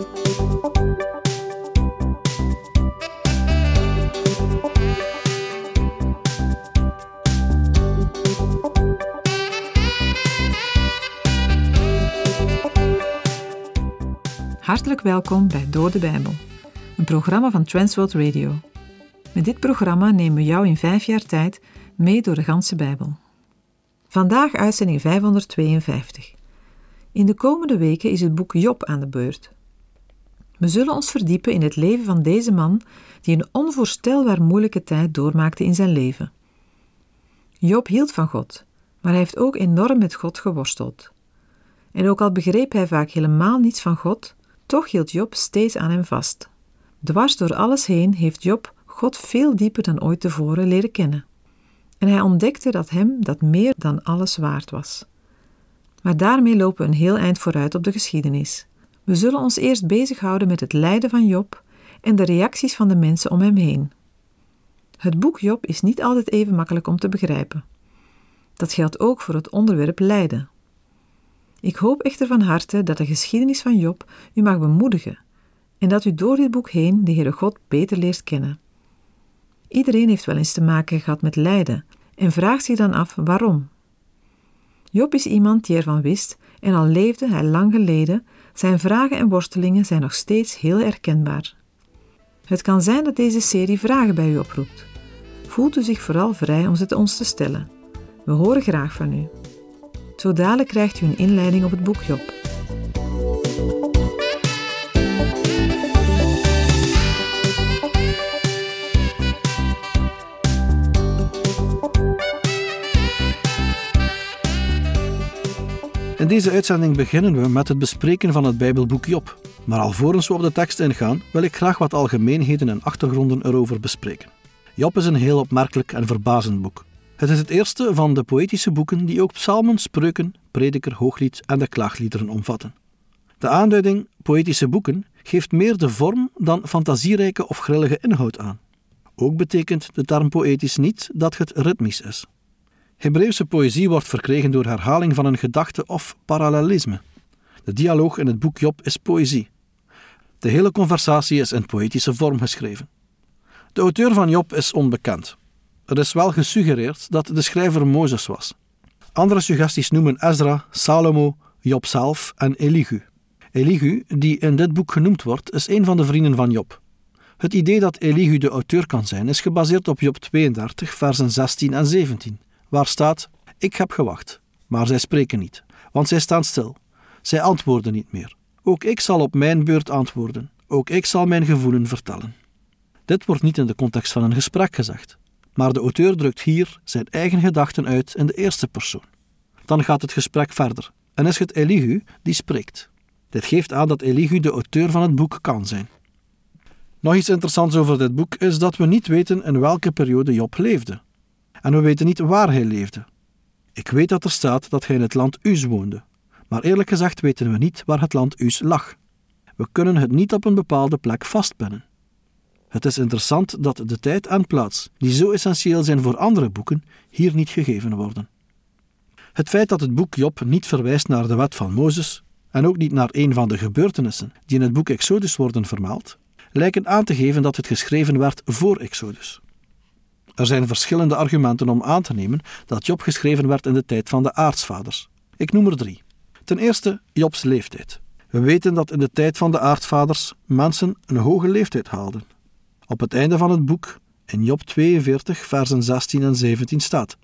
Hartelijk welkom bij Door de Bijbel, een programma van Transworld Radio. Met dit programma nemen we jou in vijf jaar tijd mee door de ganse Bijbel. Vandaag uitzending 552. In de komende weken is het boek Job aan de beurt. We zullen ons verdiepen in het leven van deze man die een onvoorstelbaar moeilijke tijd doormaakte in zijn leven. Job hield van God, maar hij heeft ook enorm met God geworsteld. En ook al begreep hij vaak helemaal niets van God, toch hield Job steeds aan hem vast. Dwars door alles heen heeft Job God veel dieper dan ooit tevoren leren kennen. En hij ontdekte dat hem dat meer dan alles waard was. Maar daarmee lopen we een heel eind vooruit op de geschiedenis. We zullen ons eerst bezighouden met het lijden van Job en de reacties van de mensen om hem heen. Het boek Job is niet altijd even makkelijk om te begrijpen. Dat geldt ook voor het onderwerp lijden. Ik hoop echter van harte dat de geschiedenis van Job u mag bemoedigen en dat u door dit boek heen de Heere God beter leert kennen. Iedereen heeft wel eens te maken gehad met lijden en vraagt zich dan af waarom. Job is iemand die ervan wist en al leefde hij lang geleden, zijn vragen en worstelingen zijn nog steeds heel herkenbaar. Het kan zijn dat deze serie vragen bij u oproept. Voelt u zich vooral vrij om ze te ons te stellen. We horen graag van u. Zo dadelijk krijgt u een inleiding op het boek Job. Deze uitzending beginnen we met het bespreken van het Bijbelboek Job. Maar alvorens we op de tekst ingaan, wil ik graag wat algemeenheden en achtergronden erover bespreken. Job is een heel opmerkelijk en verbazend boek. Het is het eerste van de poëtische boeken die ook psalmen, spreuken, prediker, hooglied en de klaagliederen omvatten. De aanduiding poëtische boeken geeft meer de vorm dan fantasierijke of grillige inhoud aan. Ook betekent de term poëtisch niet dat het ritmisch is. Hebreeuwse poëzie wordt verkregen door herhaling van een gedachte of parallelisme. De dialoog in het boek Job is poëzie. De hele conversatie is in poëtische vorm geschreven. De auteur van Job is onbekend. Er is wel gesuggereerd dat de schrijver Mozes was. Andere suggesties noemen Ezra, Salomo, Job zelf en Elihu. Elihu, die in dit boek genoemd wordt, is een van de vrienden van Job. Het idee dat Elihu de auteur kan zijn is gebaseerd op Job 32, versen 16 en 17, waar staat: Ik heb gewacht, maar zij spreken niet, want zij staan stil. Zij antwoorden niet meer. Ook ik zal op mijn beurt antwoorden. Ook ik zal mijn gevoelen vertellen. Dit wordt niet in de context van een gesprek gezegd maar de auteur drukt hier zijn eigen gedachten uit in de eerste persoon. Dan gaat het gesprek verder en is het Elihu die spreekt. Dit geeft aan dat Elihu de auteur van het boek kan zijn. Nog iets interessants over dit boek is dat we niet weten in welke periode Job leefde. En we weten niet waar hij leefde. Ik weet dat er staat dat hij in het land Uz woonde, maar eerlijk gezegd weten we niet waar het land Uz lag. We kunnen het niet op een bepaalde plek vastpinnen. Het is interessant dat de tijd en plaats, die zo essentieel zijn voor andere boeken, hier niet gegeven worden. Het feit dat het boek Job niet verwijst naar de wet van Mozes en ook niet naar een van de gebeurtenissen die in het boek Exodus worden vermeld, lijken aan te geven dat het geschreven werd voor Exodus. Er zijn verschillende argumenten om aan te nemen dat Job geschreven werd in de tijd van de aartsvaders. Ik noem er drie. Ten eerste Jobs leeftijd. We weten dat in de tijd van de aartsvaders mensen een hoge leeftijd haalden. Op het einde van het boek, in Job 42, versen 16 en 17 staat.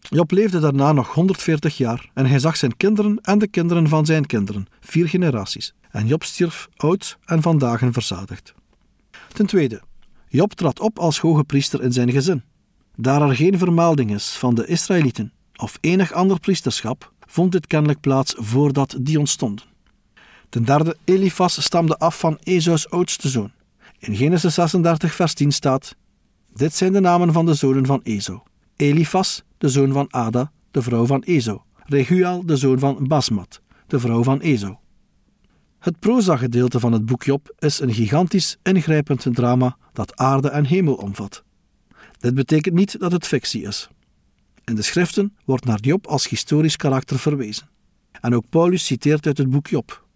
Job leefde daarna nog 140 jaar en hij zag zijn kinderen en de kinderen van zijn kinderen, vier generaties. En Job stierf oud en van dagen verzadigd. Ten tweede, Job trad op als hoge priester in zijn gezin. Daar er geen vermelding is van de Israëlieten of enig ander priesterschap, vond dit kennelijk plaats voordat die ontstonden. Ten derde, Elifas stamde af van Esaus oudste zoon. In Genesis 36, vers 10 staat: Dit zijn de namen van de zonen van Ezo: Elifas, de zoon van Ada, de vrouw van Ezo; Reguel, de zoon van Basmat, de vrouw van Ezo. Het proza-gedeelte van het boek Job is een gigantisch, ingrijpend drama dat aarde en hemel omvat. Dit betekent niet dat het fictie is. In de schriften wordt naar Job als historisch karakter verwezen. En ook Paulus citeert uit het boek Job.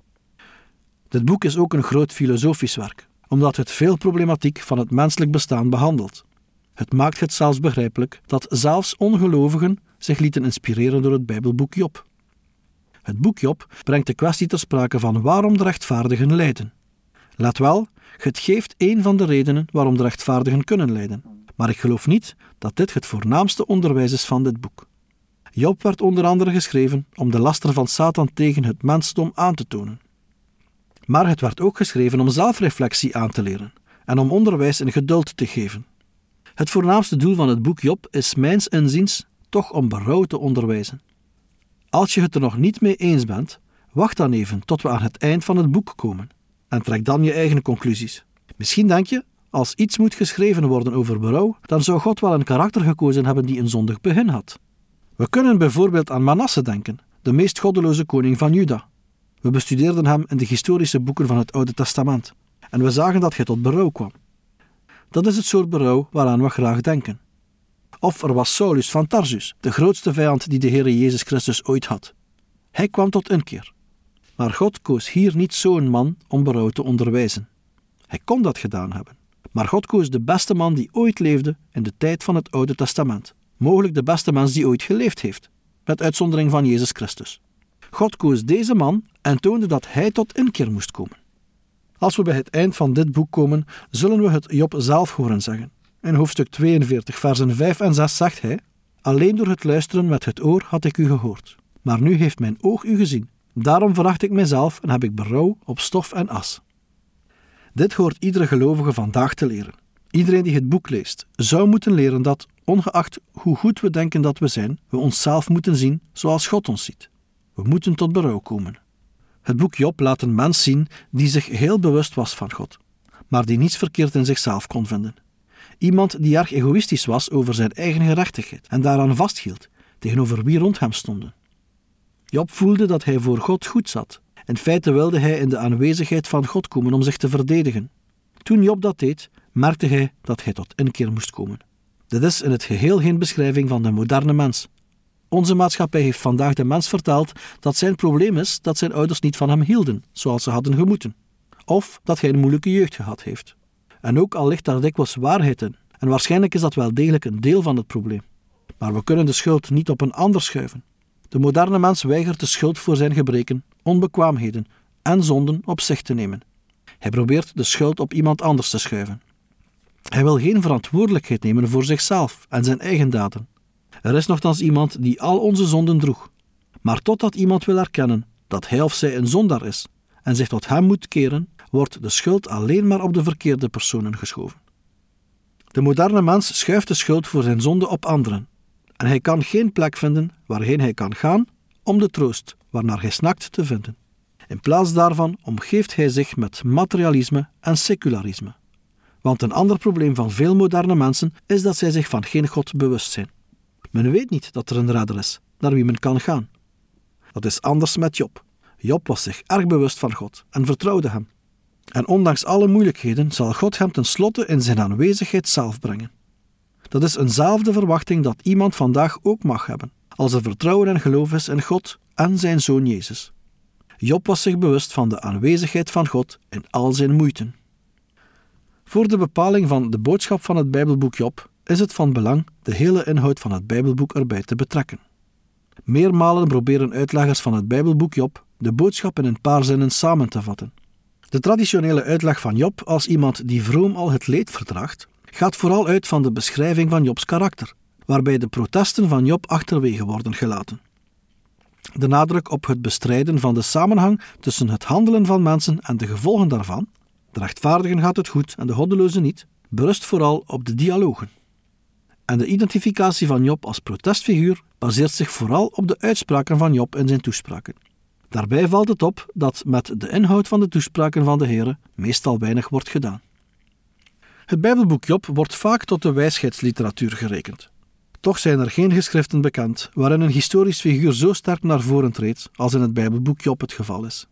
Dit boek is ook een groot filosofisch werk, omdat het veel problematiek van het menselijk bestaan behandelt. Het maakt het zelfs begrijpelijk dat zelfs ongelovigen zich lieten inspireren door het Bijbelboek Job. Het boek Job brengt de kwestie ter sprake van waarom de rechtvaardigen lijden. Let wel, het geeft een van de redenen waarom de rechtvaardigen kunnen lijden. Maar ik geloof niet dat dit het voornaamste onderwijs is van dit boek. Job werd onder andere geschreven om de laster van Satan tegen het mensdom aan te tonen. Maar het werd ook geschreven om zelfreflectie aan te leren en om onderwijs in geduld te geven. Het voornaamste doel van het boek Job is mijns inziens toch om berouw te onderwijzen. Als je het er nog niet mee eens bent, wacht dan even tot we aan het eind van het boek komen en trek dan je eigen conclusies. Misschien denk je, als iets moet geschreven worden over berouw, dan zou God wel een karakter gekozen hebben die een zondig begin had. We kunnen bijvoorbeeld aan Manasse denken, de meest goddeloze koning van Juda. We bestudeerden hem in de historische boeken van het Oude Testament en we zagen dat hij tot berouw kwam. Dat is het soort berouw waaraan we graag denken. Of er was Saulus van Tarsus, de grootste vijand die de Heer Jezus Christus ooit had. Hij kwam tot inkeer. Maar God koos hier niet zo'n man om berouw te onderwijzen. Hij kon dat gedaan hebben. Maar God koos de beste man die ooit leefde in de tijd van het Oude Testament. Mogelijk de beste mens die ooit geleefd heeft, met uitzondering van Jezus Christus. God koos deze man en toonde dat hij tot inkeer moest komen. Als we bij het eind van dit boek komen, zullen we het Job zelf horen zeggen. In hoofdstuk 42, versen 5 en 6 zegt hij: Alleen door het luisteren met het oor had ik u gehoord, maar nu heeft mijn oog u gezien. Daarom veracht ik mijzelf en heb ik berouw op stof en as. Dit hoort iedere gelovige vandaag te leren. Iedereen die het boek leest, zou moeten leren dat, ongeacht hoe goed we denken dat we zijn, we onszelf moeten zien zoals God ons ziet. We moeten tot berouw komen. Het boek Job laat een mens zien die zich heel bewust was van God, maar die niets verkeerd in zichzelf kon vinden. Iemand die erg egoïstisch was over zijn eigen gerechtigheid en daaraan vasthield, tegenover wie rond hem stonden. Job voelde dat hij voor God goed zat. In feite wilde hij in de aanwezigheid van God komen om zich te verdedigen. Toen Job dat deed, merkte hij dat hij tot inkeer moest komen. Dit is in het geheel geen beschrijving van de moderne mens. Onze maatschappij heeft vandaag de mens verteld dat zijn probleem is dat zijn ouders niet van hem hielden, zoals ze hadden gemoeten. Of dat hij een moeilijke jeugd gehad heeft. En ook al ligt daar dikwijls waarheid in, en waarschijnlijk is dat wel degelijk een deel van het probleem. Maar we kunnen de schuld niet op een ander schuiven. De moderne mens weigert de schuld voor zijn gebreken, onbekwaamheden en zonden op zich te nemen. Hij probeert de schuld op iemand anders te schuiven. Hij wil geen verantwoordelijkheid nemen voor zichzelf en zijn eigen daden. Er is nogthans iemand die al onze zonden droeg. Maar totdat iemand wil erkennen dat hij of zij een zondaar is en zich tot hem moet keren, wordt de schuld alleen maar op de verkeerde personen geschoven. De moderne mens schuift de schuld voor zijn zonde op anderen en hij kan geen plek vinden waarheen hij kan gaan om de troost waarnaar hij snakt te vinden. In plaats daarvan omgeeft hij zich met materialisme en secularisme. Want een ander probleem van veel moderne mensen is dat zij zich van geen God bewust zijn. Men weet niet dat er een redder is, naar wie men kan gaan. Dat is anders met Job. Job was zich erg bewust van God en vertrouwde hem. En ondanks alle moeilijkheden zal God hem tenslotte in zijn aanwezigheid zelf brengen. Dat is eenzelfde verwachting dat iemand vandaag ook mag hebben, als er vertrouwen en geloof is in God en zijn zoon Jezus. Job was zich bewust van de aanwezigheid van God in al zijn moeiten. Voor de bepaling van de boodschap van het Bijbelboek Job is het van belang de hele inhoud van het Bijbelboek erbij te betrekken. Meermalen proberen uitleggers van het Bijbelboek Job de boodschap in een paar zinnen samen te vatten. De traditionele uitleg van Job als iemand die vroom al het leed verdraagt, gaat vooral uit van de beschrijving van Jobs karakter, waarbij de protesten van Job achterwege worden gelaten. De nadruk op het bestrijden van de samenhang tussen het handelen van mensen en de gevolgen daarvan, de rechtvaardigen gaat het goed en de goddelozen niet, berust vooral op de dialogen. En de identificatie van Job als protestfiguur baseert zich vooral op de uitspraken van Job in zijn toespraken. Daarbij valt het op dat met de inhoud van de toespraken van de Heer meestal weinig wordt gedaan. Het Bijbelboek Job wordt vaak tot de wijsheidsliteratuur gerekend. Toch zijn er geen geschriften bekend waarin een historisch figuur zo sterk naar voren treedt als in het Bijbelboek Job het geval is.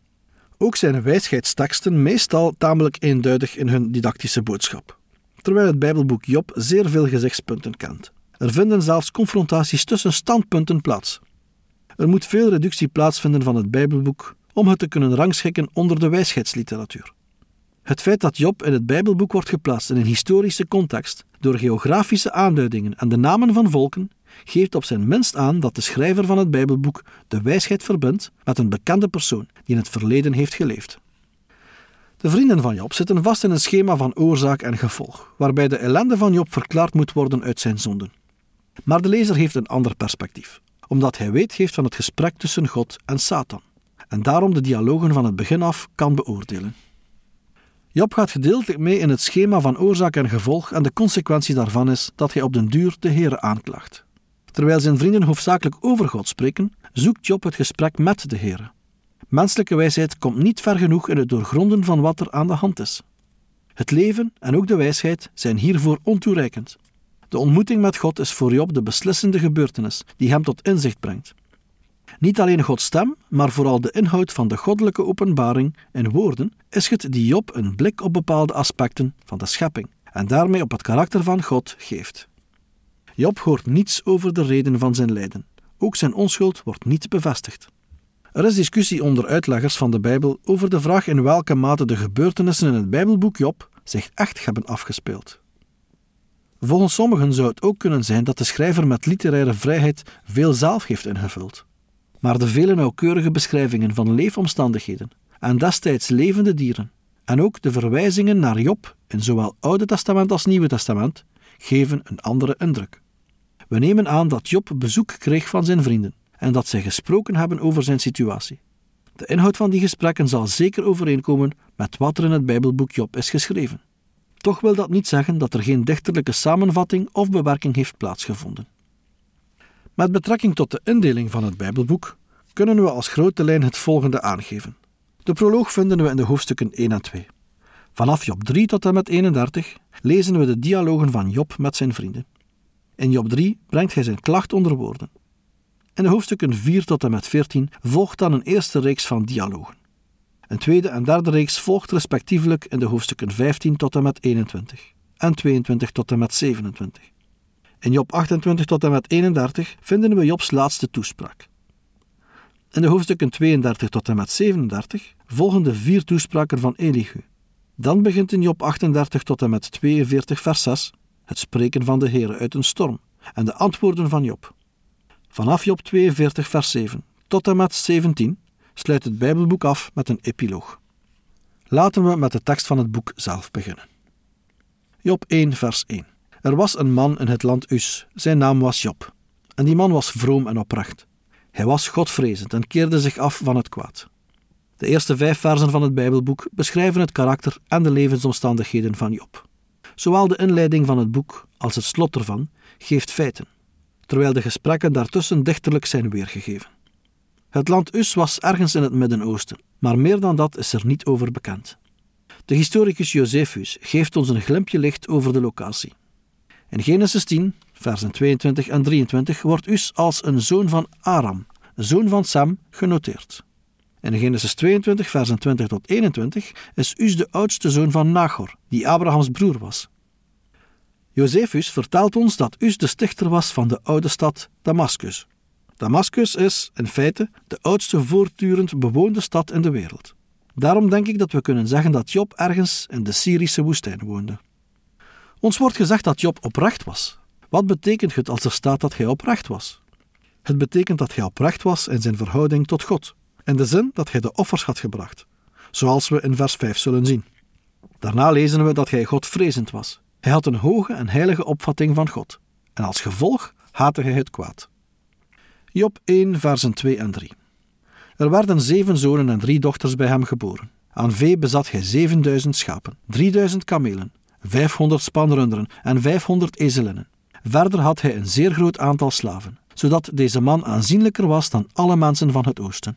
Ook zijn wijsheidsteksten meestal tamelijk eenduidig in hun didactische boodschap, terwijl het Bijbelboek Job zeer veel gezichtspunten kent. Er vinden zelfs confrontaties tussen standpunten plaats. Er moet veel reductie plaatsvinden van het Bijbelboek om het te kunnen rangschikken onder de wijsheidsliteratuur. Het feit dat Job in het Bijbelboek wordt geplaatst in een historische context door geografische aanduidingen en de namen van volken, geeft op zijn minst aan dat de schrijver van het Bijbelboek de wijsheid verbindt met een bekende persoon die in het verleden heeft geleefd. De vrienden van Job zitten vast in een schema van oorzaak en gevolg, waarbij de ellende van Job verklaard moet worden uit zijn zonden. Maar de lezer heeft een ander perspectief, omdat hij weet heeft van het gesprek tussen God en Satan, en daarom de dialogen van het begin af kan beoordelen. Job gaat gedeeltelijk mee in het schema van oorzaak en gevolg en de consequentie daarvan is dat hij op den duur de Heere aanklaagt. Terwijl zijn vrienden hoofdzakelijk over God spreken, zoekt Job het gesprek met de Heere. Menselijke wijsheid komt niet ver genoeg in het doorgronden van wat er aan de hand is. Het leven en ook de wijsheid zijn hiervoor ontoereikend. De ontmoeting met God is voor Job de beslissende gebeurtenis die hem tot inzicht brengt. Niet alleen Gods stem, maar vooral de inhoud van de goddelijke openbaring in woorden is het die Job een blik op bepaalde aspecten van de schepping en daarmee op het karakter van God geeft. Job hoort niets over de reden van zijn lijden. Ook zijn onschuld wordt niet bevestigd. Er is discussie onder uitleggers van de Bijbel over de vraag in welke mate de gebeurtenissen in het Bijbelboek Job zich echt hebben afgespeeld. Volgens sommigen zou het ook kunnen zijn dat de schrijver met literaire vrijheid veel zelf heeft ingevuld. Maar de vele nauwkeurige beschrijvingen van leefomstandigheden en destijds levende dieren, en ook de verwijzingen naar Job in zowel Oude Testament als Nieuwe Testament, geven een andere indruk. We nemen aan dat Job bezoek kreeg van zijn vrienden en dat zij gesproken hebben over zijn situatie. De inhoud van die gesprekken zal zeker overeenkomen met wat er in het Bijbelboek Job is geschreven. Toch wil dat niet zeggen dat er geen dichterlijke samenvatting of bewerking heeft plaatsgevonden. Met betrekking tot de indeling van het Bijbelboek kunnen we als grote lijn het volgende aangeven. De proloog vinden we in de hoofdstukken 1 en 2. Vanaf Job 3 tot en met 31 lezen we de dialogen van Job met zijn vrienden. In Job 3 brengt hij zijn klacht onder woorden. In de hoofdstukken 4 tot en met 14 volgt dan een eerste reeks van dialogen. Een tweede en derde reeks volgt respectievelijk in de hoofdstukken 15 tot en met 21 en 22 tot en met 27. In Job 28 tot en met 31 vinden we Jobs laatste toespraak. In de hoofdstukken 32 tot en met 37 volgen de vier toespraken van Elihu. Dan begint in Job 38 tot en met 42 vers 6 het spreken van de Heer uit een storm en de antwoorden van Job. Vanaf Job 42 vers 7 tot en met 17 sluit het Bijbelboek af met een epiloog. Laten we met de tekst van het boek zelf beginnen. Job 1 vers 1 Er was een man in het land Us, zijn naam was Job. En die man was vroom en oprecht. Hij was godvrezend en keerde zich af van het kwaad. De eerste vijf versen van het Bijbelboek beschrijven het karakter en de levensomstandigheden van Job. Zowel de inleiding van het boek als het slot ervan geeft feiten, terwijl de gesprekken daartussen dichterlijk zijn weergegeven. Het land Us was ergens in het Midden-Oosten, maar meer dan dat is er niet over bekend. De historicus Josephus geeft ons een glimpje licht over de locatie. In Genesis 10, versen 22 en 23 wordt Us als een zoon van Aram, zoon van Sam, genoteerd. In Genesis 22, versen 20 tot 21 is Us de oudste zoon van Nachor, die Abrahams broer was. Josephus vertelt ons dat Us de stichter was van de oude stad Damascus. Damascus is, in feite, de oudste voortdurend bewoonde stad in de wereld. Daarom denk ik dat we kunnen zeggen dat Job ergens in de Syrische woestijn woonde. Ons wordt gezegd dat Job oprecht was. Wat betekent het als er staat dat hij oprecht was? Het betekent dat hij oprecht was in zijn verhouding tot God, in de zin dat hij de offers had gebracht, zoals we in vers 5 zullen zien. Daarna lezen we dat hij Godvrezend was. Hij had een hoge en heilige opvatting van God, en als gevolg haatte hij het kwaad. Job 1, versen 2 en 3. Er werden zeven zonen en drie dochters bij hem geboren. Aan vee bezat hij zevenduizend schapen, drieduizend kamelen, vijfhonderd spanrunderen en vijfhonderd ezelinnen. Verder had hij een zeer groot aantal slaven, zodat deze man aanzienlijker was dan alle mensen van het oosten.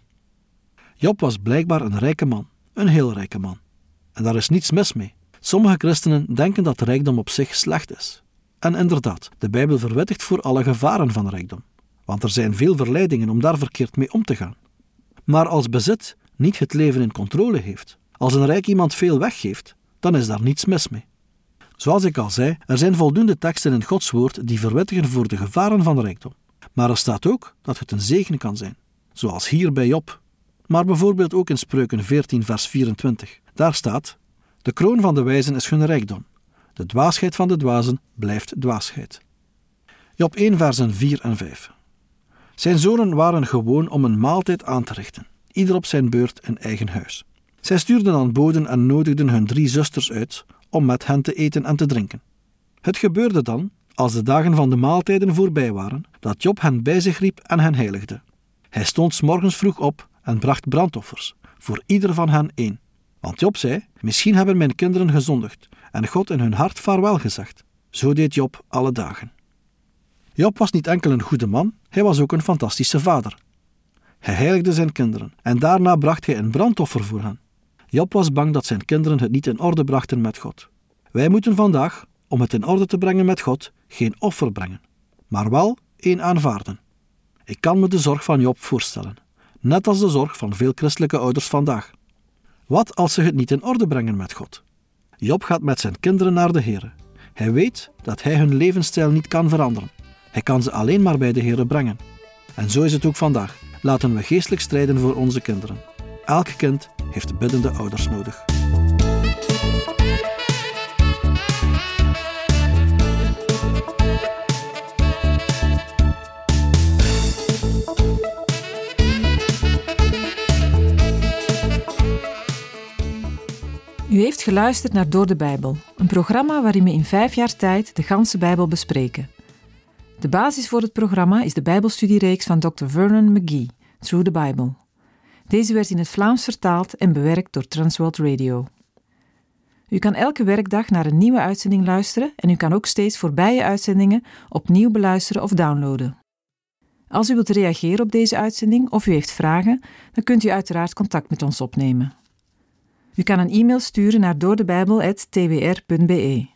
Job was blijkbaar een rijke man, een heel rijke man. En daar is niets mis mee. Sommige christenen denken dat rijkdom op zich slecht is. En inderdaad, de Bijbel verwittigt voor alle gevaren van rijkdom, want er zijn veel verleidingen om daar verkeerd mee om te gaan. Maar als bezit niet het leven in controle heeft, als een rijk iemand veel weggeeft, dan is daar niets mis mee. Zoals ik al zei, er zijn voldoende teksten in Gods woord die verwittigen voor de gevaren van rijkdom. Maar er staat ook dat het een zegen kan zijn, zoals hier bij Job. maar bijvoorbeeld ook in Spreuken 14, vers 24. Daar staat: De kroon van de wijzen is hun rijkdom. De dwaasheid van de dwazen blijft dwaasheid. Job 1, versen 4 en 5. Zijn zonen waren gewoon om een maaltijd aan te richten, ieder op zijn beurt in eigen huis. Zij stuurden dan boden en nodigden hun drie zusters uit om met hen te eten en te drinken. Het gebeurde dan, als de dagen van de maaltijden voorbij waren, dat Job hen bij zich riep en hen heiligde. Hij stond s morgens vroeg op en bracht brandoffers, voor ieder van hen één. Want Job zei: Misschien hebben mijn kinderen gezondigd en God in hun hart vaarwel gezegd. Zo deed Job alle dagen. Job was niet enkel een goede man, hij was ook een fantastische vader. Hij heiligde zijn kinderen en daarna bracht hij een brandoffer voor hen. Job was bang dat zijn kinderen het niet in orde brachten met God. Wij moeten vandaag, om het in orde te brengen met God, geen offer brengen, maar wel één aanvaarden. Ik kan me de zorg van Job voorstellen, net als de zorg van veel christelijke ouders vandaag. Wat als ze het niet in orde brengen met God? Job gaat met zijn kinderen naar de Heer. Hij weet dat hij hun levensstijl niet kan veranderen. Hij kan ze alleen maar bij de Heer brengen. En zo is het ook vandaag. Laten we geestelijk strijden voor onze kinderen. Elk kind heeft biddende ouders nodig. U heeft geluisterd naar Door de Bijbel, een programma waarin we in vijf jaar tijd de ganse Bijbel bespreken. De basis voor het programma is de Bijbelstudiereeks van Dr. Vernon McGee, Through the Bible. Deze werd in het Vlaams vertaald en bewerkt door Transworld Radio. U kan elke werkdag naar een nieuwe uitzending luisteren en u kan ook steeds voorbije uitzendingen opnieuw beluisteren of downloaden. Als u wilt reageren op deze uitzending of u heeft vragen, dan kunt u uiteraard contact met ons opnemen. U kan een e-mail sturen naar doordebijbel.twr.be.